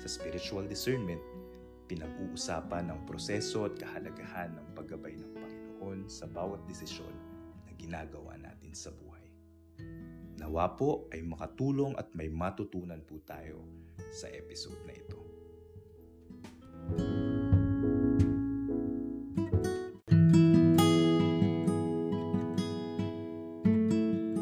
Sa spiritual discernment, pinag-uusapan ang proseso at kahalagahan ng paggabay ng Panginoon sa bawat desisyon na ginagawa natin sa buhay. Nawa po ay makatulong at may matutunan po tayo sa episode na ito.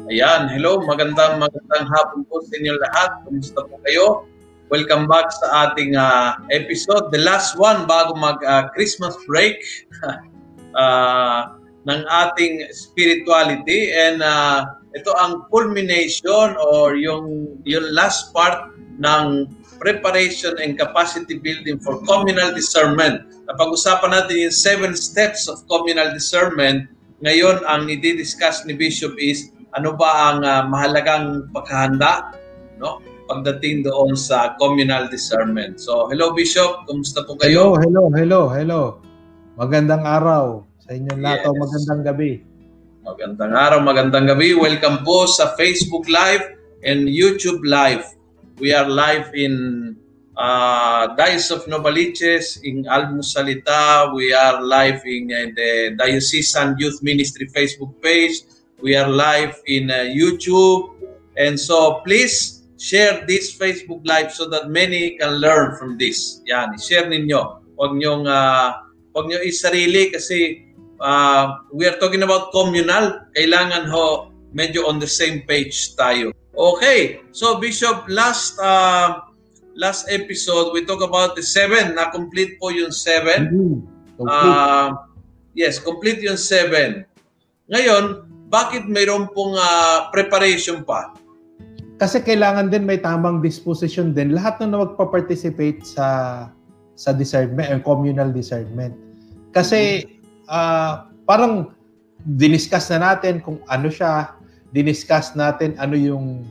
Ayan, hello, magandang magandang hapon po sa inyo lahat. Kumusta po kayo? Welcome back sa ating uh, episode, the last one bago mag uh, Christmas break uh, ng ating spirituality and uh, ito ang culmination or yung yung last part ng preparation and capacity building for communal discernment. Napag-usapan natin yung seven steps of communal discernment. Ngayon, ang i-discuss ni Bishop is ano ba ang uh, mahalagang paghahanda no pagdating doon sa communal discernment. So, hello Bishop, kumusta po kayo? Hello, hello, hello, hello. Magandang araw sa inyong lahat yes. magandang gabi. Magandang araw, magandang gabi. Welcome po sa Facebook Live and YouTube Live. We are live in uh, Diocese of Novaliches, in Almusalita. We are live in uh, the Diocesan Youth Ministry Facebook page. We are live in uh, YouTube. And so please share this Facebook Live so that many can learn from this. Yan, share ninyo. Huwag nyo, uh, huwag nyo isarili kasi uh, we are talking about communal. Kailangan ho medyo on the same page tayo. Okay, so Bishop, last uh, last episode, we talk about the seven. Na-complete po yung seven. Mm-hmm. Uh, yes, complete yung seven. Ngayon, bakit mayroon pong uh, preparation pa? Kasi kailangan din may tamang disposition din lahat na magpa-participate sa sa discernment, or communal discernment. Kasi uh, parang diniscuss na natin kung ano siya, diniscuss natin ano yung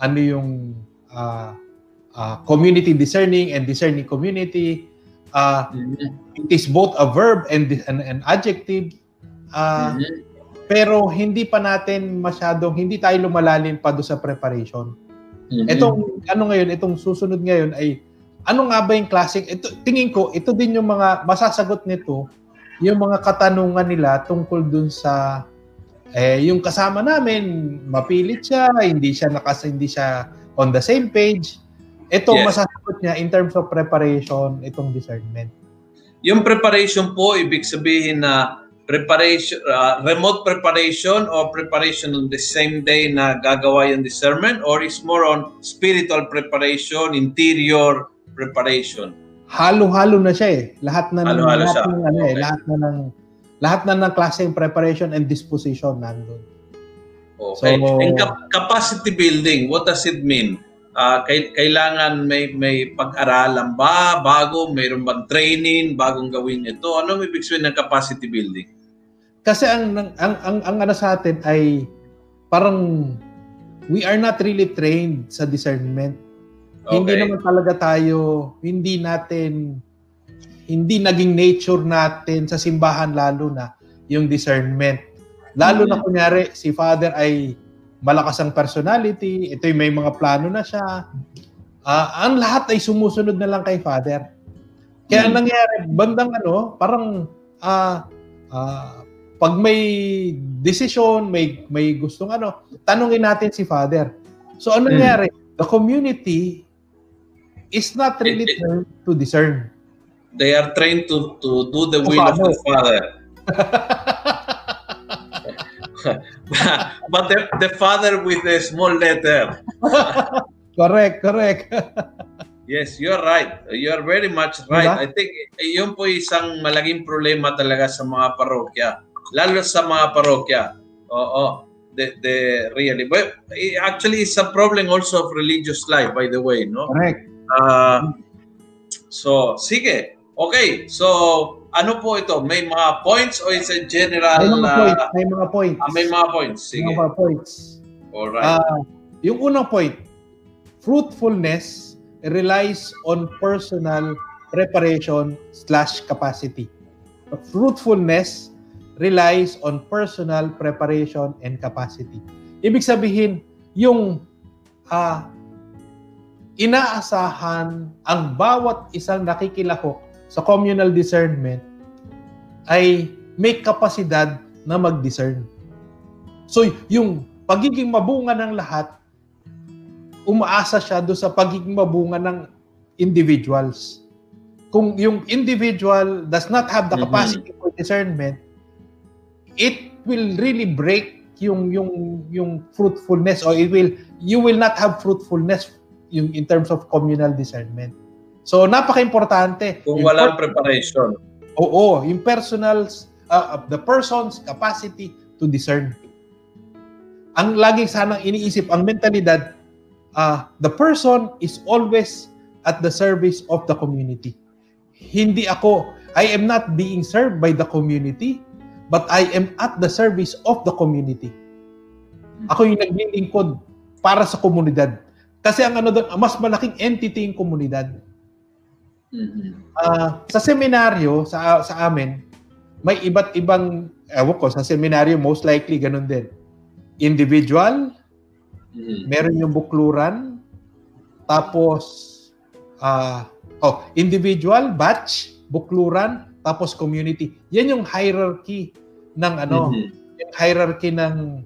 ano yung uh, uh, community discerning and discerning community. Uh, mm-hmm. It is both a verb and an, an adjective. Uh, mm-hmm. Pero hindi pa natin masyadong, hindi tayo lumalalim pa do sa preparation. Mm-hmm. Itong, ano ngayon, itong susunod ngayon ay, ano nga ba yung classic, ito, tingin ko, ito din yung mga, masasagot nito, yung mga katanungan nila tungkol dun sa, eh, yung kasama namin, mapilit siya, hindi siya nakas, hindi siya on the same page. Ito, yes. masasagot niya in terms of preparation, itong discernment. Yung preparation po, ibig sabihin na preparation, uh, remote preparation or preparation on the same day na gagawa yung discernment or is more on spiritual preparation, interior preparation? Halo-halo na siya eh. Lahat na ng, lahat siya. ng ano eh, okay. eh, lahat na ng lahat na ng klaseng preparation and disposition nandoon. Okay. So, and capacity building, what does it mean? Uh, kailangan may may pag-aralan ba bago mayroon bang training bagong gawin ito ano ibig sabihin ng capacity building kasi ang ang ang, ang ano sa atin ay parang we are not really trained sa discernment. Okay. Hindi naman talaga tayo, hindi natin hindi naging nature natin sa simbahan lalo na yung discernment. Lalo mm-hmm. na kunyari si Father ay malakas ang personality, ito may mga plano na siya. Uh, ang lahat ay sumusunod na lang kay Father. Kaya mm-hmm. nangyari, bandang ano, parang uh, uh, pag may decision, may may gustong ano, tanungin natin si Father. So ano hmm. nangyari? The community is not really it, trained to discern. They are trained to to do the will of the Father. but the, the Father with a small letter. correct, correct. Yes, you're right. You're very much right. Diba? I think yun po isang malaking problema talaga sa mga parokya lalo sa mga parokya. Oo. The, the really but actually it's a problem also of religious life by the way no correct uh, So, sige. Okay. So, ano po ito? May mga points o it's a general... May mga uh, points. May mga points. ah, may mga points. May Sige. mga points. Alright. Ah, yung unang point, fruitfulness relies on personal preparation slash capacity. Fruitfulness relies on personal preparation and capacity. Ibig sabihin, yung ah, inaasahan ang bawat isang nakikilahok sa communal discernment ay may kapasidad na mag-discern. So, yung pagiging mabunga ng lahat, umaasa siya do sa pagiging mabunga ng individuals. Kung yung individual does not have the Mhm. capacity for discernment, it will really break yung yung yung fruitfulness or it will you will not have fruitfulness yung in terms of communal discernment. So napaka-importante. Kung Yung walang per- preparation. Oo, yung personals, uh, the person's capacity to discern. Ang laging sanang iniisip, ang mentalidad, uh, the person is always at the service of the community. Hindi ako, I am not being served by the community, but I am at the service of the community. Ako yung naglilingkod para sa komunidad. Kasi ang ano doon, mas malaking entity yung komunidad. Ah, sa seminaryo sa sa amin may iba't ibang ewan ko sa seminaryo most likely ganun din. Individual, Mhm. meron yung bukluran, tapos ah oh, individual, batch, bukluran, tapos community. Yan yung hierarchy ng ano, Mhm. yung hierarchy ng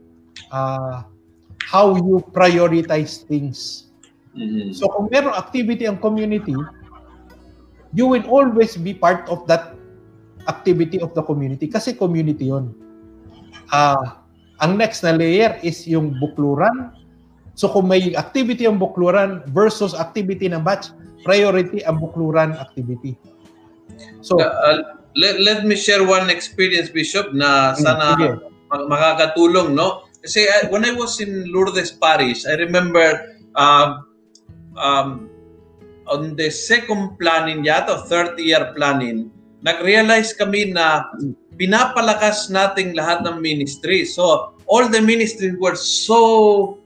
ah, how you prioritize things. Mhm. So kung merong activity ang community, you will always be part of that activity of the community kasi community yon. Ah, ang next na layer is yung bukluran. So kung may activity ang bukluran versus activity ng batch, priority ang bukluran activity. So, Uh, let, let me share one experience, Bishop, na sana sige. ma- makakatulong, no? Kasi I- when I was in Lourdes Parish, I remember um, um, on the second planning yata, third year planning, nag-realize kami na pinapalakas nating lahat ng ministry. So, all the ministries were so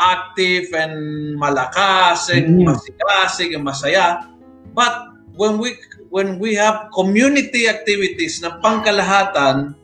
active and malakas and Mm. masigasig and masaya. But when we when we have community activities na pangkalahatan,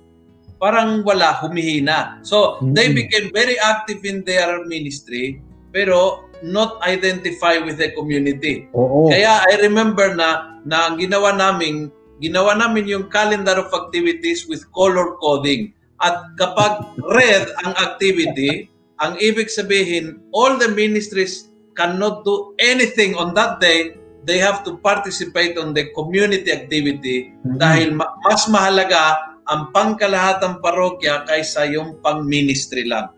parang wala, humihina. So, they Mm. became very active in their ministry, pero not identify with the community. oo. Kaya I remember na na ang ginawa namin, ginawa namin yung calendar of activities with color coding. At kapag red ang activity, ang ibig sabihin, all the ministries cannot do anything on that day. They have to participate on the community activity Mhm. dahil ma- mas mahalaga ang pangkalahatang parokya kaysa yung pang-ministry lang.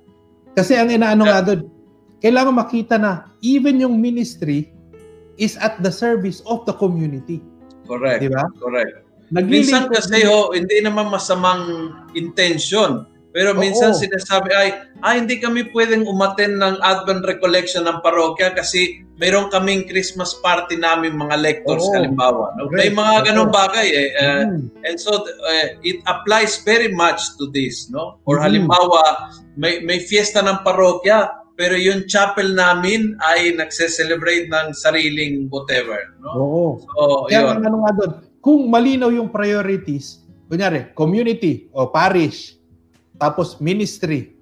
Kasi ang inaano Yeah. nga doon, kailangan makita na even yung ministry is at the service of the community. Correct. Di ba? Correct. Naglilingkod Minsan kasi ho, hindi naman masamang intention. Pero minsan Oo. sinasabi ay, ah, hindi kami pwedeng umaten ng Advent Recollection ng parokya kasi mayroon kaming Christmas party namin mga lectors Oo. halimbawa. No? May mga ganong bagay eh. Uh, Mm. And so uh, it applies very much to this, no? Or Mhm. halimbawa, may may fiesta ng parokya, pero yung chapel namin ay nagse-celebrate ng sariling whatever, no? Oo. So, Kaya yun. ang ano nga doon, kung malinaw yung priorities, kunyari, community o parish, tapos ministry,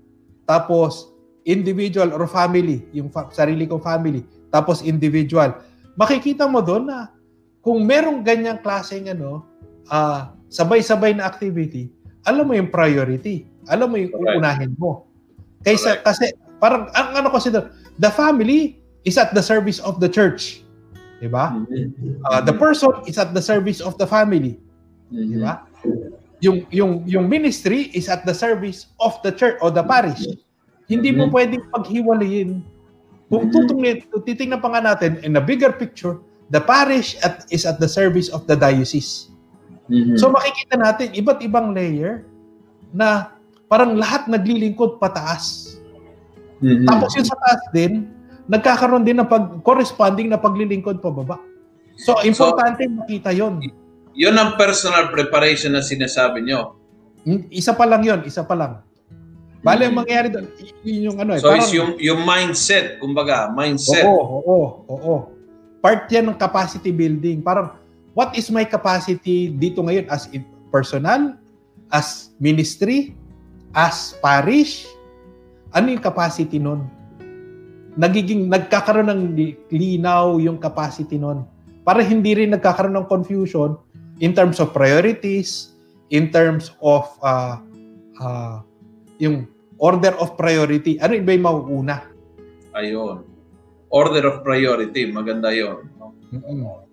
tapos individual or family, yung fa- sarili kong family, tapos individual. Makikita mo doon na kung merong ganyang klaseng ano, ah, sabay-sabay na activity, alam mo yung priority. Alam mo yung Correct. uunahin mo. Kaysa, Correct. kasi parang ang ano kasi doon, the family is at the service of the church. Diba? Mhm. Uh, the person is at the service of the family, Mhm. ba? Yung yung yung ministry is at the service of the church or the parish. Hindi mo Mhm. pwedeng paghiwalayin. Kung Mhm. tutungin, titingnan pa nga natin in a bigger picture, the parish at, is at the service of the diocese. Mhm. So makikita natin iba't ibang layer na parang lahat naglilingkod pataas. Mhm. Tapos yung sa taas din, nagkakaroon din ng pag corresponding na paglilingkod pababa. So, importante makita yon. Yun ang personal preparation na sinasabi nyo. Hmm, Isa pa lang yon, isa pa lang. Bale, ang mangyayari doon, yun yung ano eh. So, parang- it's yung, yung mindset, kumbaga, mindset. Oo, oo, oo. Part yan ng capacity building. Parang, what is my capacity dito ngayon as in- personal, as ministry, as parish? Ano yung capacity nun? Nagiging, nagkakaroon ng li- linaw yung capacity nun. Para hindi rin nagkakaroon ng confusion in terms of priorities, in terms of uh, uh, yung order of priority. Ano ba yung mauuna? Ayun. Order of priority, maganda yon. Mm-mm.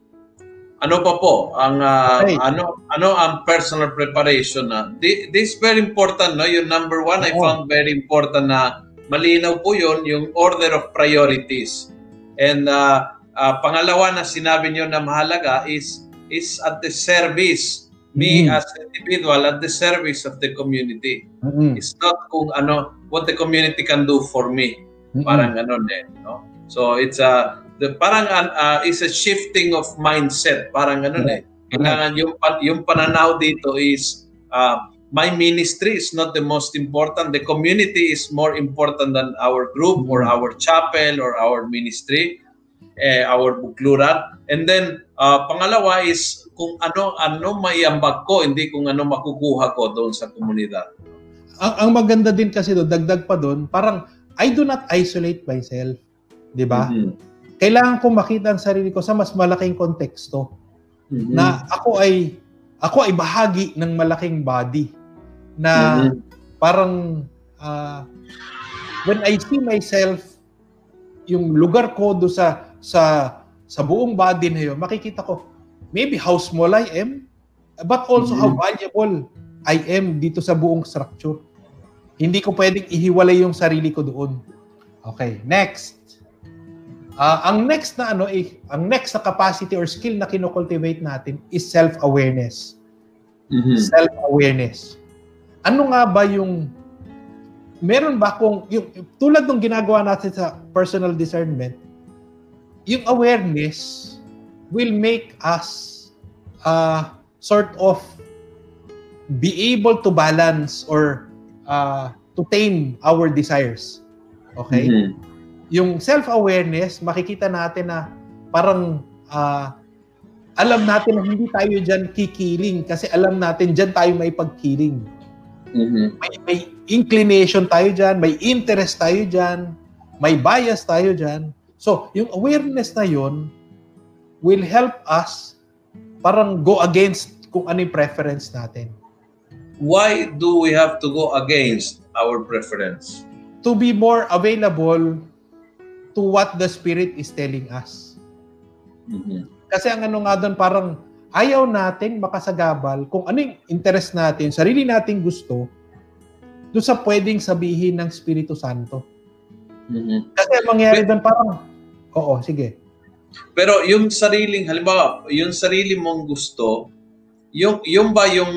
Ano pa po ang ah, Okay. ano ano ang personal preparation na Thi- this very important no yung number one I Oo. found very important na malinaw po yun yung order of priorities and ah, ah, pangalawa na sinabi niyo na mahalaga is is at the service me Mhm. as individual at the service of the community. Mm-mm. it's not kung ano what the community can do for me. Mm-mm. parang ano din no? So it's a the parang uh, is a shifting of mindset. Parang ano eh kailangan yung yung pananaw dito is uh, my ministry is not the most important. The community is more important than our group or our chapel or our ministry eh, our bukluran. And then uh, pangalawa is kung ano ano maiambag ko hindi kung ano makukuha ko doon sa komunidad ang, ang maganda din kasi doon, dagdag pa doon, parang I do not isolate myself. 'Di ba? Mhm. Kailangan ko makita ang sarili ko sa mas malaking konteksto Mhm. na ako ay ako ay bahagi ng malaking body na Mhm. parang ah, when I see myself yung lugar ko do sa sa sa buong body na yun, makikita ko maybe how small I am but also how Mhm. valuable I am dito sa buong structure. Hindi ko pwedeng ihiwalay yung sarili ko doon. Okay, next. Ah, ang next na ano eh, ang next na capacity or skill na kinocultivate natin is self-awareness. Mhm. Self-awareness. Ano nga ba yung meron ba kung yung tulad ng ginagawa natin sa personal discernment, yung awareness will make us uh, sort of be able to balance or uh, to tame our desires. Okay? Mhm. yung self-awareness, makikita natin na parang ah, alam natin na hindi tayo dyan kikiling kasi alam natin dyan tayo may pagkiling. Mhm. May, may inclination tayo dyan, may interest tayo dyan, may bias tayo dyan. So, yung awareness na yun will help us parang go against kung ano yung preference natin. why do we have to go against our preference? To be more available to what the Spirit is telling us. Mhm. Kasi ang ano nga doon, parang ayaw natin makasagabal kung ano yung interest natin, sarili nating gusto, doon sa pwedeng sabihin ng Espiritu Santo. Mhm. Kasi ang mangyayari doon parang, oo, sige. Pero yung sariling, halimbawa, yung sarili mong gusto, yung, yung ba yung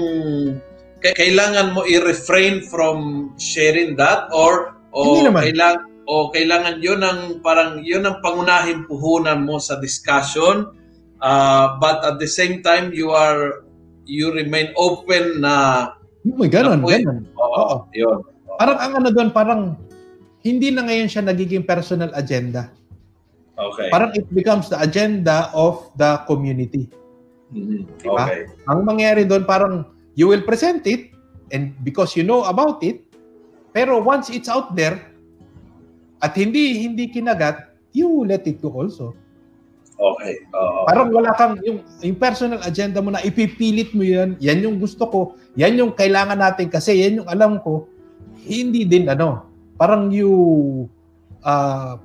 kailangan mo i-refrain from sharing that or o Hindi naman. kailangan o kailangan yun ang parang yun ang pangunahing puhunan mo sa discussion uh, but at the same time you are you remain open na May ganon, Naku, eh. ganon. oo, Oo. yun Parang ang ano doon, parang hindi na ngayon siya nagiging personal agenda. Okay Parang it becomes the agenda of the community. Mhm. Diba? okay Ang mangyayari doon, parang you will present it and because you know about it, pero once it's out there, at hindi hindi kinagat, you let it go also. okay oo. Parang wala kang yung, yung personal agenda mo na ipipilit mo yan, yan yung gusto ko, yan yung kailangan natin kasi yan yung alam ko, hindi din ano, parang you uh,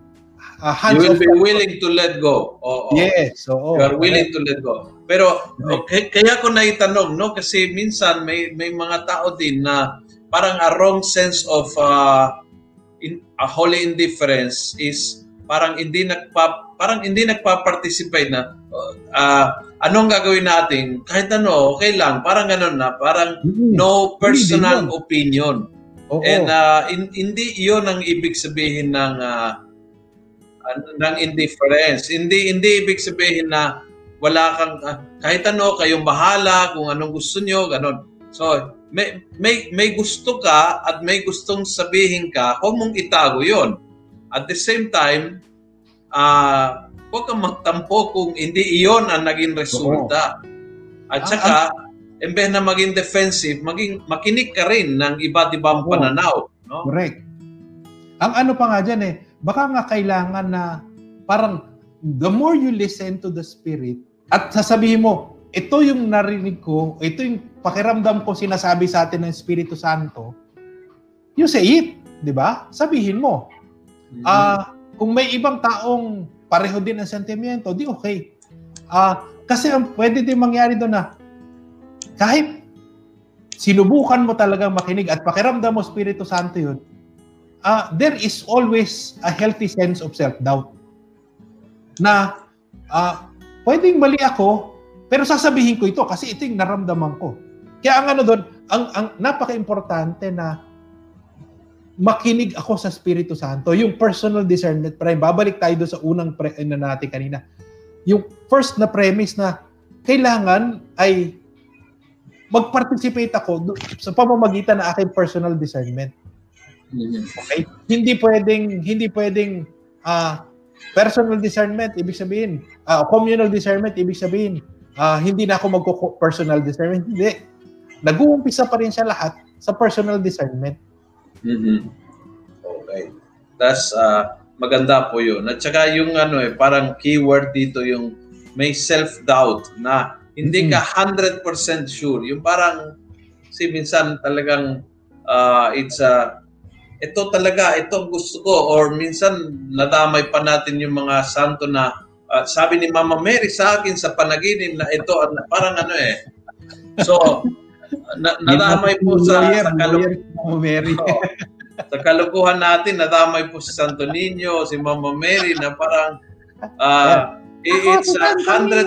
uh, hands you will be willing to let go oo Yes, oo. You are willing to let go. Pero okay, kaya ko na itanong, no? Kasi minsan may may mga tao din na parang a wrong sense of uh, in, a holy indifference is parang hindi nagpa parang hindi nagpa-participate na uh, anong gagawin natin kahit ano okay lang parang ganun na parang Mm. no personal din opinion Oo. And uh, in- hindi 'yon ang ibig sabihin ng uh, an- ng indifference. Hindi hindi ibig sabihin na wala kang, ah, kahit ano, kayong bahala, kung anong gusto nyo, ganon. So, may, may, may gusto ka at may gustong sabihin ka, huwag mong itago yon. At the same time, ah, huwag kang magtampo kung hindi iyon ang naging resulta. At Ah, saka, imbes na maging defensive, maging makinig ka rin ng iba't ibang pananaw. No? Correct. Ang ano pa nga dyan eh, baka nga kailangan na parang the more you listen to the Spirit at sasabihin mo, ito yung narinig ko, ito yung pakiramdam ko sinasabi sa atin ng Espiritu Santo, you say it, di ba? Sabihin mo. Mhm. Ah, kung may ibang taong pareho din ang sentimiento, di okay. Ah, kasi ang pwede din mangyari doon na kahit sinubukan mo talagang makinig at pakiramdam mo Espiritu Santo yun, ah, there is always a healthy sense of self-doubt. Na ah, pwedeng mali ako, pero sasabihin ko ito kasi ito yung naramdaman ko. Kaya ang ano doon, ang, ang napaka-importante na makinig ako sa Espiritu Santo. Yung personal discernment, pre, babalik tayo doon sa unang pre, na natin kanina. Yung first na premise na kailangan ay mag-participate ako sa pamamagitan ng aking personal discernment. Okay? Hindi pwedeng hindi pwedeng ah personal discernment ibig sabihin, ah communal discernment ibig sabihin, ah hindi na ako magko-personal discernment. Hindi. Nag-uumpisa pa rin siya lahat sa personal discernment. Mhm. Okay. That's uh, maganda po yun. At saka yung ano eh, parang keyword dito yung may self-doubt na hindi ka 100% sure. Yung parang, si minsan talagang uh, it's a, ito talaga, ito ang gusto ko. Or minsan nadamay pa natin yung mga santo na uh, sabi ni Mama Mary sa akin sa panaginip na ito, na- parang ano eh. So, na, nadamay po sa, sa kalu- lawyer, Mama Mary. Oo. sa kalukuhan natin, nadamay po si Santo Niño, si Mama Mary, na parang i- it's a hundred,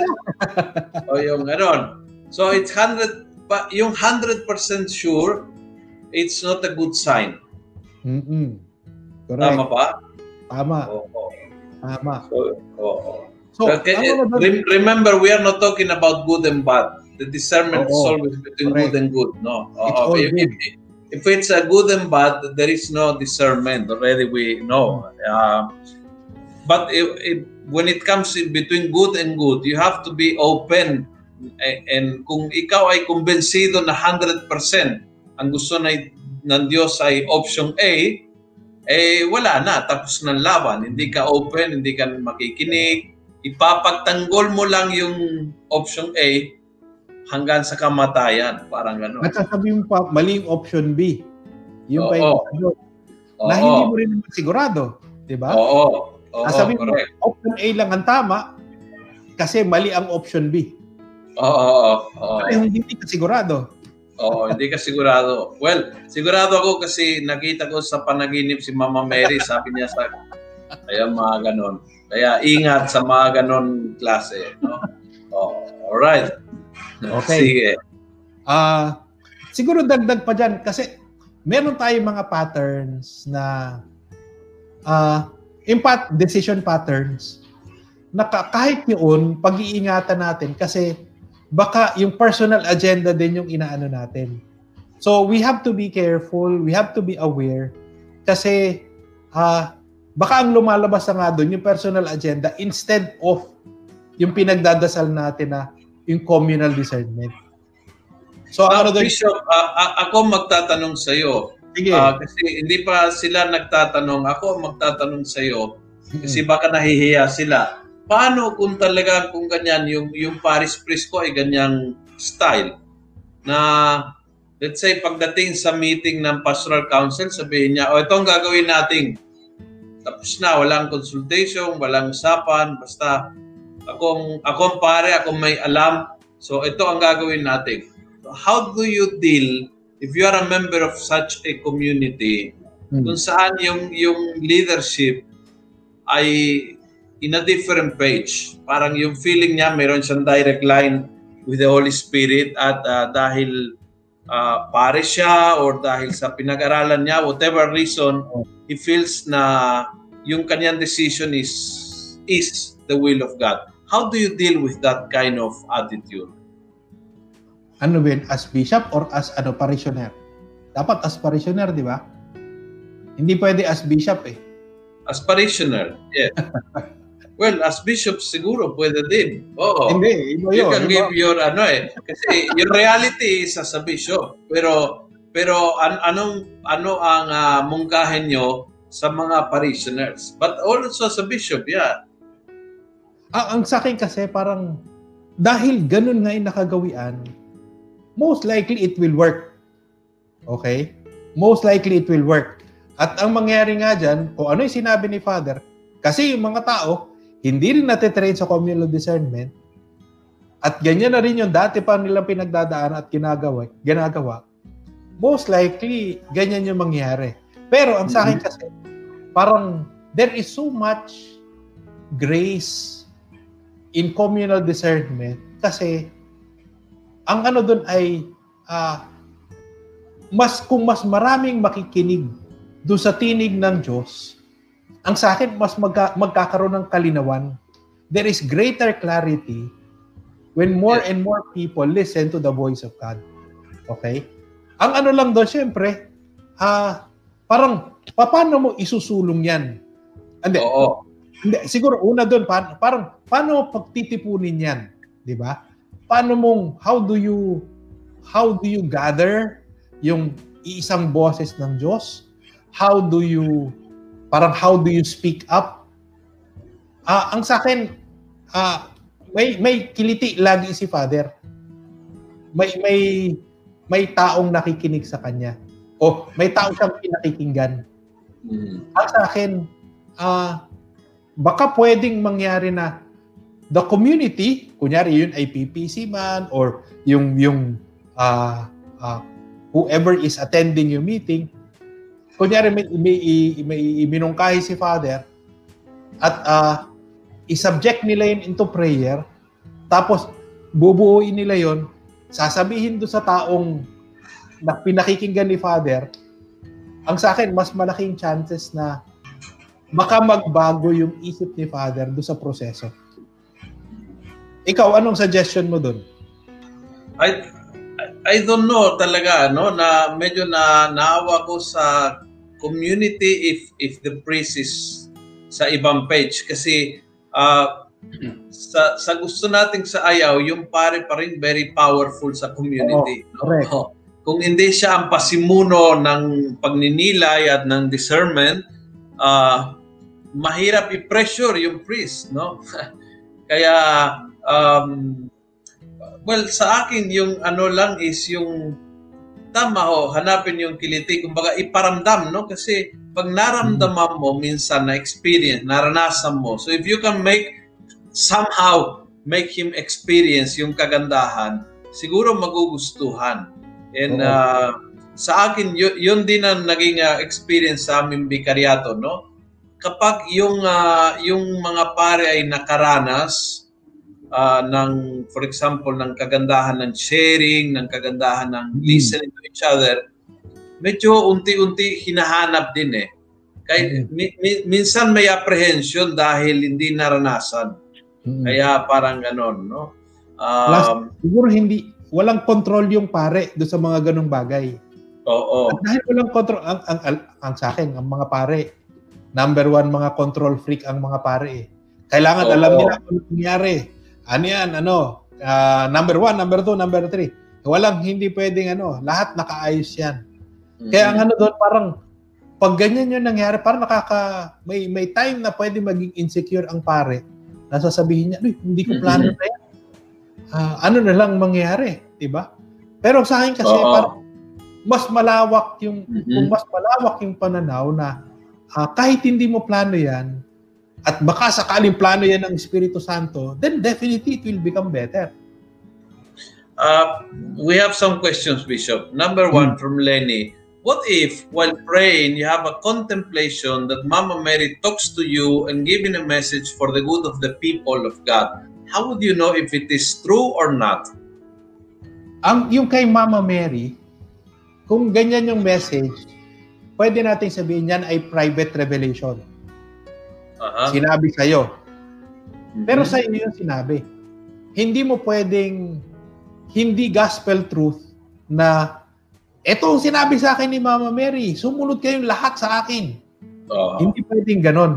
o yung ganon. So it's hundred, yung hundred percent sure, it's not a good sign. Mm-mm. Correct. Tama ba? Tama. Oo. Tama. So, oo. So, Okay, doon? rem- remember, we are not talking about good and bad. The discernment is Oo. always between Correct. good and good. No. It's Oo. all If, if, if it's a good and bad, there is no discernment. Already we know. Uh, but if, if, when it comes in between good and good, you have to be open. And kung ikaw ay kumbensido na 100% ang gusto na ng Diyos ay option A, eh wala na, tapos ng laban. Hindi ka open, hindi ka makikinig. Ipapagtanggol mo lang yung option A hanggang sa kamatayan. Parang gano'n. At sasabihin mo pa, mali yung option B. Yung pa yung na hindi mo rin naman sigurado. Di ba? Oo. Oo, Sasabihin mo, option A lang ang tama kasi mali ang option B. Oo, oo, oo. Pero hindi ka sigurado. Oo, hindi ka sigurado. Well, sigurado ako kasi nakita ko sa panaginip si Mama Mary, sabi niya sa kaya mga ganon. Kaya ingat sa mga ganon klase. No? Oh, alright. Okay. Sige. Ah, siguro dagdag pa diyan kasi meron tayong mga patterns na ah impact decision patterns na ka- kahit yun pag-iingatan natin kasi baka yung personal agenda din yung inaano natin. So we have to be careful, we have to be aware kasi ah baka ang lumalabas na nga doon yung personal agenda instead of yung pinagdadasal natin na yung communal discernment. So, Ah, ano doon? Bishop, ah, ako magtatanong sa iyo. Sige. kasi hindi pa sila nagtatanong. Ako magtatanong sa iyo kasi baka nahihiya sila. Paano kung talaga kung ganyan yung yung Paris priest ko ay ganyang style na let's say pagdating sa meeting ng pastoral council sabihin niya, "O ito ang gagawin nating tapos na, walang consultation, walang usapan, basta akong akong pare, akong may alam. So ito ang gagawin natin. How do you deal if you are a member of such a community Hmm. kung saan yung yung leadership ay in a different page. Parang yung feeling niya mayroon siyang direct line with the Holy Spirit at ah, dahil ah, pare siya or dahil sa pinag-aralan niya, whatever reason, he feels na yung kanyang decision is is the will of God. how do you deal with that kind of attitude? Ano ba yun? As bishop or as ano, parishioner? Dapat as parishioner, di ba? Hindi pwede as bishop eh. As parishioner, yeah. well, as bishop siguro pwede din. Oo. Hindi, iba You yun. can Iba- give your ano eh. Kasi yung reality is as a bishop. Pero pero an anong ano ang uh, mungkahin nyo sa mga parishioners? But also as a bishop, yeah. ang, ang sa akin kasi parang dahil ganun nga yung nakagawian, most likely it will work. Okay? Most likely it will work. At ang mangyari nga dyan, kung ano yung sinabi ni Father, kasi yung mga tao, hindi rin natitrain sa communal discernment, at ganyan na rin yung dati pa nilang pinagdadaan at ginagawa, ginagawa, most likely, ganyan yung mangyari. Pero ang sa akin kasi, parang there is so much grace in communal discernment kasi ang ano doon ay ah, mas kung mas maraming makikinig doon sa tinig ng Diyos, ang sa akin mas magka, magkakaroon ng kalinawan. There is greater clarity when more and more people listen to the voice of God. Okay? Ang ano lang doon, syempre, ah, parang, paano mo isusulong yan? Hindi, Oo. hindi, siguro una doon, paano, parang, paano pagtitipunin yan? Di ba? Paano mong, how do you, how do you gather yung iisang boses ng Diyos? How do you, parang how do you speak up? Ah, ang sa akin, ah, may may kiliti lagi si Father. May may may taong nakikinig sa kanya. O may taong siyang pinakikinggan Mm. ang sa akin, ah baka pwedeng mangyari na the community, kunyari yun ay PPC man or yung yung ah ah, whoever is attending yung meeting, kunyari may, may, may iminungkahi si Father at ah i-subject nila yun into prayer, tapos bubuuin nila yon sasabihin do sa taong na pinakikinggan ni Father, ang sa akin, mas malaking chances na baka magbago yung isip ni Father do sa proseso. Ikaw, anong suggestion mo doon? I I don't know talaga no na medyo na naawa ko sa community if if the priest is sa ibang page kasi ah, sa sa gusto nating sa ayaw yung pare pa rin very powerful sa community no? correct. Oh, kung hindi siya ang pasimuno ng pagninilay at ng discernment ah, mahirap i-pressure yung priest no kaya um, Well, sa akin, yung ano lang is yung tama ho, hanapin yung kiliti. Kumbaga, iparamdam, no? Kasi pag naramdaman mo, minsan na experience, naranasan mo. So if you can make, somehow, make him experience yung kagandahan, siguro magugustuhan. And uh, sa akin, yun, yun din ang naging uh, experience sa aming bikaryato, no? Kapag yung, uh, yung mga pare ay nakaranas, uh, ng, for example, ng kagandahan ng sharing, ng kagandahan ng listening to each other, medyo unti-unti hinahanap din eh. Kahit mi- mi- minsan may apprehension dahil hindi naranasan. Kaya parang ganon, no? Um, Siguro hindi, walang control yung pare do sa mga ganong bagay. oo. At dahil walang control, ang, ang, ang, ang sa akin, ang mga pare, number one, mga control freak ang mga pare eh. Kailangan Oo. alam nila kung ano nangyari. Ano yan, ano, ah, number one, number two, number three. Walang, hindi pwedeng ano, lahat nakaayos yan. Kaya ang ano doon, parang, pag ganyan yung nangyari, parang nakaka, may, may time na pwede maging insecure ang pare. Nasasabihin niya, "Uy, hindi ko plano na yan. Ah, ano na lang mangyari, di ba? Pero sa akin kasi, Oo. parang, mas malawak yung, Mhm. kung mas malawak yung pananaw na ah, kahit hindi mo plano yan, at baka sakaling plano yan ng Espiritu Santo, then definitely it will become better. Uh, we have some questions, Bishop. Number one from Lenny. What if, while praying, you have a contemplation that Mama Mary talks to you and giving a message for the good of the people of God? How would you know if it is true or not? Ang yung kay Mama Mary, kung ganyan yung message, pwede nating sabihin yan ay private revelation. Uh-huh. Sinabi sa'yo. Pero sa iyo yung sinabi. Hindi mo pwedeng hindi gospel truth na ito ang sinabi sa akin ni Mama Mary, sumunod kayong lahat sa akin. Oo. Hindi pwedeng ganon.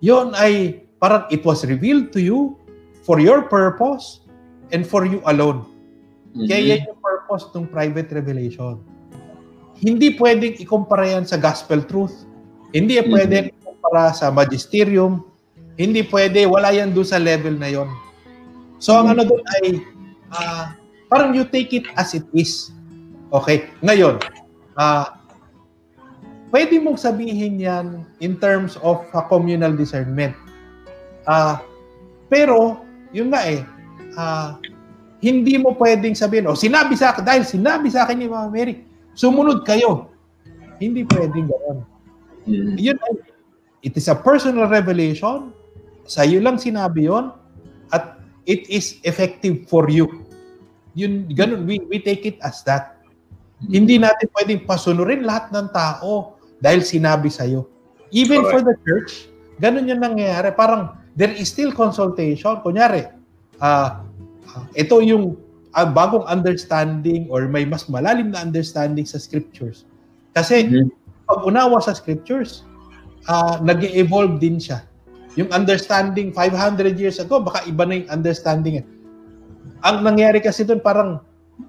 Yon ay parang it was revealed to you for your purpose and for you alone. Mhm. Kaya yan yung purpose ng private revelation. Hindi pwedeng ikumpara yan sa gospel truth. Hindi Mhm. pwedeng ikumpara sa magisterium. Hindi pwede, wala yan doon sa level na yon. So ang ano doon ay ah, parang you take it as it is. Okay? Ngayon, ah pwede mong sabihin yan in terms of a communal discernment. Ah, pero yun nga eh, ah, hindi mo pwedeng sabihin, oh, sinabi sa akin, dahil sinabi sa akin ni Mama Mary, sumunod kayo. Hindi pwedeng ganoon. Mhm. Yun ay, it is a personal revelation. Sa iyo lang sinabi yon at it is effective for you. Yun, ganun, we, we take it as that. Hindi natin pwedeng pasunurin lahat ng tao dahil sinabi sa iyo. Even for the church, ganun yung nangyayari. Parang there is still consultation. Kunyari, ah ah, ito yung ah, bagong understanding or may mas malalim na understanding sa scriptures. Kasi Mhm. pag unawa sa scriptures, ah nag evolve din siya. Yung understanding 500 years ago, baka iba na yung understanding. Ang nangyari kasi doon, parang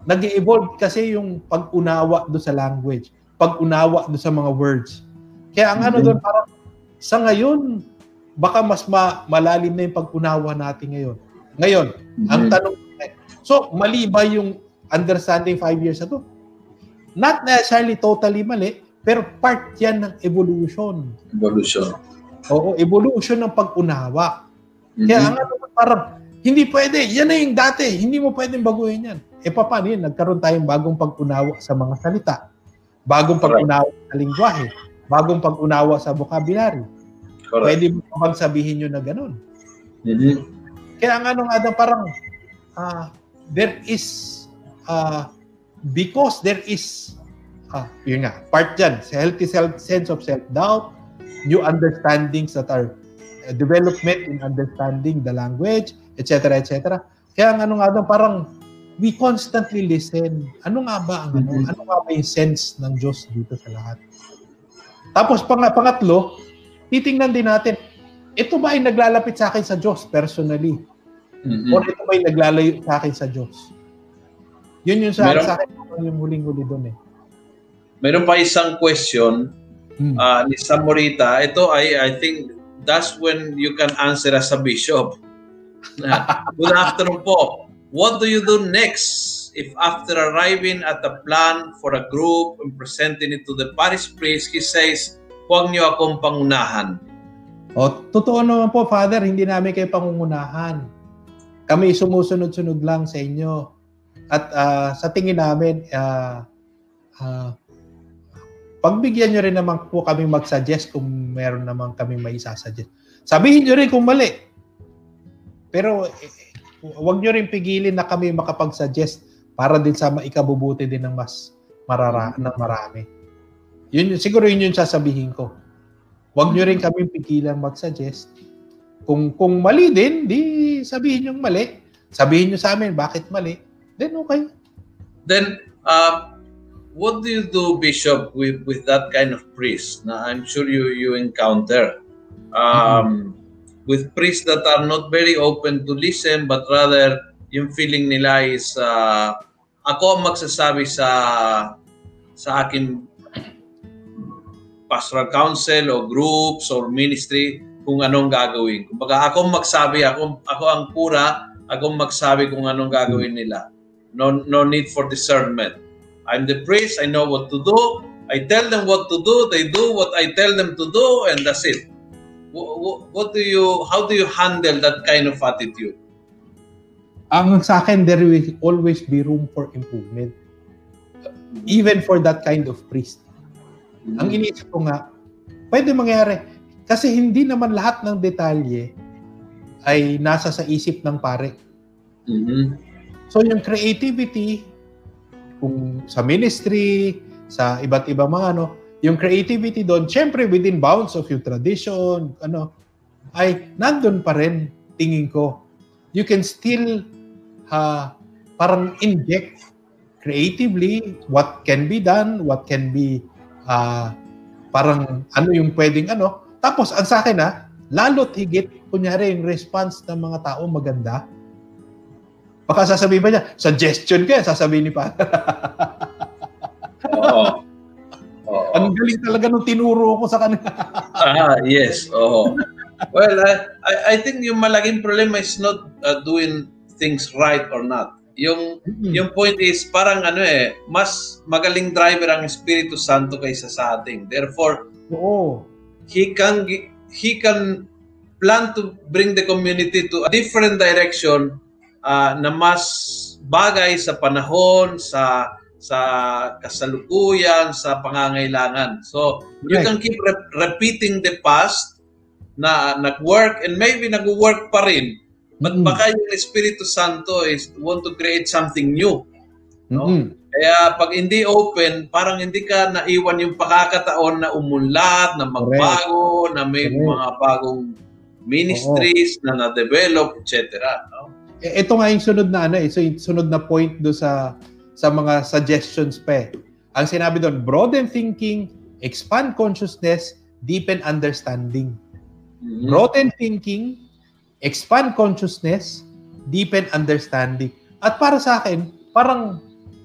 nag evolve kasi yung pag-unawa doon sa language, pag-unawa doon sa mga words. Kaya ang ano Mhm. doon, parang sa ngayon, baka mas ma- malalim na yung pag-unawa natin ngayon. Ngayon, ang Mhm. tanong, so mali ba yung understanding five years ago? Not necessarily totally mali, pero part yan ng evolution. Evolution. Oo, evolution ng pag-unawa. Mhm. Kaya ang ano, parang, hindi pwede. Yan na yung dati. Hindi mo pwedeng baguhin yan. E pa, paano yun? Nagkaroon tayong bagong pag-unawa sa mga salita. Bagong pag-unawa sa lingwahe. Bagong pag-unawa sa vocabulary. Correct. Pwede mo bang sabihin yun na ganun? Mhm. Kaya ang ano nga daw, parang, ah, there is, ah, because there is, ah, yun nga, part dyan, sa healthy self, sense of self-doubt, new understandings that are uh, development in understanding the language, etc., etc. Kaya ang ano nga daw, parang we constantly listen. Ano nga ba ang ano? Mhm. Ano nga ba yung sense ng Diyos dito sa lahat? Tapos pang pangatlo, titingnan din natin, ito ba ay naglalapit sa akin sa Diyos personally? Mhm. Or ito ba ay naglalayo sa akin sa Diyos? Yun yung sa, Meron- sa akin yung huling-huli doon eh. Meron pa isang question Hmm. uh, ni Sam Morita. Ito ay, I think, that's when you can answer as a bishop. Uh, Good afternoon po. What do you do next if after arriving at a plan for a group and presenting it to the parish priest, he says, huwag niyo akong pangunahan. O, totoo naman po, Father, hindi namin kayo pangungunahan. Kami sumusunod-sunod lang sa inyo. At ah, sa tingin namin, ah, ah, pagbigyan nyo rin naman po kami mag-suggest kung meron naman kami may isasuggest. Sabihin nyo rin kung mali. Pero eh, wag nyo rin pigilin na kami makapag-suggest para din sa maikabubuti din ng mas marara ng marami. Yun, yun- siguro yun yung sasabihin ko. Huwag nyo rin kami pigilan mag-suggest. Kung kung mali din, di sabihin yung mali. Sabihin nyo sa amin bakit mali. Then okay. Then, uh, what do you do, Bishop, with, with that kind of priest? Na I'm sure you, you encounter. Um, With priests that are not very open to listen, but rather yung feeling nila is, uh, ako ang magsasabi sa sa akin pastoral council o groups or ministry kung anong gagawin. Kumbaga ako magsabi, ako, ako ang pura, ako magsabi kung anong gagawin nila. No, no need for discernment. I'm the priest, I know what to do. I tell them what to do, they do what I tell them to do, and that's it. What, what do you, how do you handle that kind of attitude? Ang sa akin, there will always be room for improvement. Even for that kind of priest. Ang iniisip ko nga, pwede mangyari. Kasi hindi naman lahat ng detalye ay nasa sa isip ng pare. Mhm. So yung creativity, kung sa ministry, sa iba't ibang mga ano, yung creativity doon, syempre within bounds of yung tradition, ano, ay nandun pa rin. tingin ko. You can still uh, parang inject creatively what can be done, what can be uh, parang ano yung pwedeng ano. Tapos ang sa akin ha, lalo't higit, kunyari yung response ng mga tao maganda, baka sasabihin pa niya, suggestion ka, sasabihin ni pa. Oo. Oo. Ang galing talaga nung tinuro ko sa kanila. ah, yes. Oo. Well, I, I, think yung malaking problema is not uh, doing things right or not. Yung Mm. yung point is parang ano eh, mas magaling driver ang Espiritu Santo kaysa sa ating. Therefore, Oo. he can he can plan to bring the community to a different direction uh, na mas bagay sa panahon, sa sa kasalukuyan, sa pangangailangan. So, you Right. can keep re- repeating the past na nag-work and maybe nag-work pa rin. But Mm. baka yung Espiritu Santo is want to create something new. No? Mm-mm. Kaya pag hindi open, parang hindi ka naiwan yung pagkakataon na umunlad, na magbago, na may Correct. mga bagong ministries na na-develop, etc. No? Eh, ito nga yung sunod na ano eh. So, yung sunod na point do sa sa mga suggestions pa eh. Ang sinabi doon, broaden thinking, expand consciousness, deepen understanding. Mhm. Broaden thinking, expand consciousness, deepen understanding. At para sa akin, parang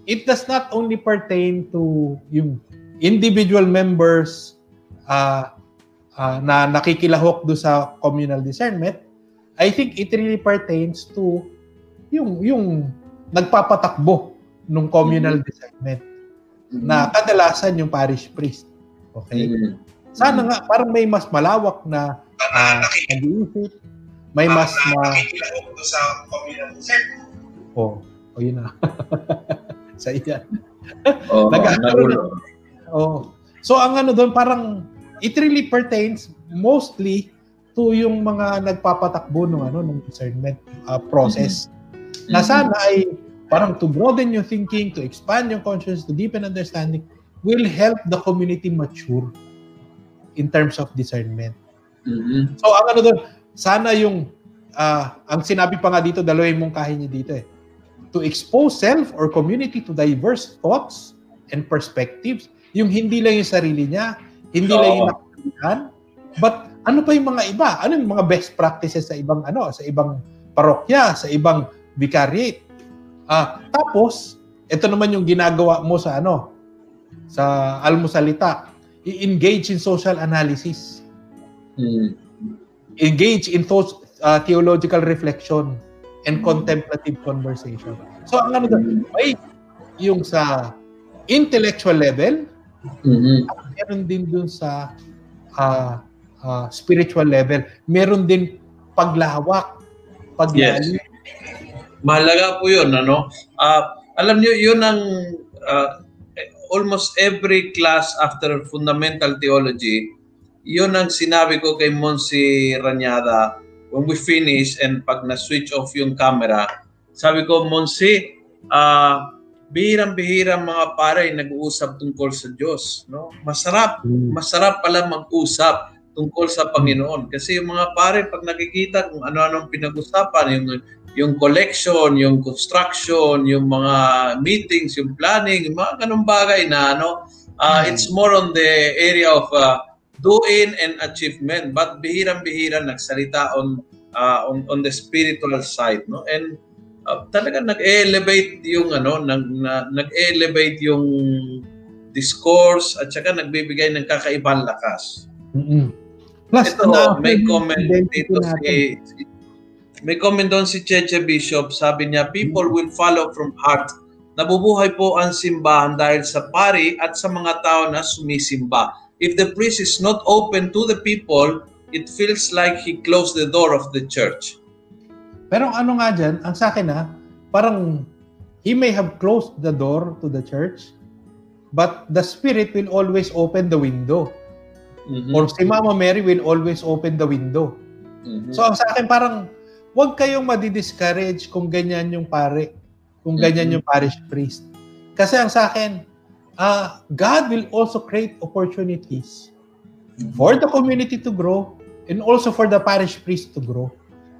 it does not only pertain to yung individual members uh, uh, na nakikilahok do sa communal discernment. I think it really pertains to yung yung nagpapatakbo ng communal discernment na kadalasan yung parish priest. Okay? Mhm. Sana nga parang may mas malawak na uh, nag-iisip, may mas ma... sa communal Oh, oh yun na. sa iya. Oh, Nag-aaral. Oh. So ang ano doon parang it really pertains mostly to yung mga nagpapatakbo ng ano ng discernment uh, process. Na sana ay parang to broaden your thinking, to expand your consciousness, to deepen understanding will help the community mature in terms of discernment. Mhm. So ang ano doon, sana yung ah, ang sinabi pa nga dito, dalawin mong kahin niya dito eh. To expose self or community to diverse thoughts and perspectives. Yung hindi lang yung sarili niya, hindi lang yung nakakalihan, but ano pa yung mga iba? Ano yung mga best practices sa ibang ano, sa ibang parokya, sa ibang vicariate? Ah, tapos ito naman yung ginagawa mo sa ano, sa almusalita. I-engage in social analysis Mhm. engage in those uh, theological reflection and contemplative conversation. So ang ano doon, may yung sa intellectual level, Mhm. at meron din dun sa uh, uh, spiritual level. Meron din paglawak, paglalim. Mahalaga po yun, ano? Ah, alam niyo, yun ang ah, almost every class after fundamental theology, yun ang sinabi ko kay Monsi Ranyada when we finish and pag na-switch off yung camera, sabi ko, Monsi, ah, bihirang-bihirang mga pare nag-uusap tungkol sa Diyos. No? Masarap, masarap pala mag-usap tungkol sa Panginoon. Kasi yung mga pare, pag nakikita kung ano-anong pinag-usapan, yung, yung collection, yung construction, yung mga meetings, yung planning, yung mga ganung bagay na ano, uh, Hmm. it's more on the area of uh, doing and achievement. But bihirang-bihira nagsalita on, uh, on, on the spiritual side. No? And uh, talaga nag-elevate yung ano, nag, na, nag-elevate yung discourse at saka nagbibigay ng kakaibang lakas. Mm-mm. Plus, Ito, na- may comment dito si, si- may comment doon si Cheche Bishop, sabi niya, people will follow from heart. Nabubuhay po ang simbahan dahil sa pari at sa mga tao na sumisimba. If the priest is not open to the people, it feels like he closed the door of the church. Pero ano nga dyan, ang sa akin ha, parang he may have closed the door to the church, but the Spirit will always open the window. Mhm. Or si Mama Mary will always open the window. Mhm. So ang sa akin parang huwag kayong madi-discourage kung ganyan yung pare, kung ganyan Mhm. yung parish priest. Kasi ang sa akin, ah, God will also create opportunities for the community to grow and also for the parish priest to grow.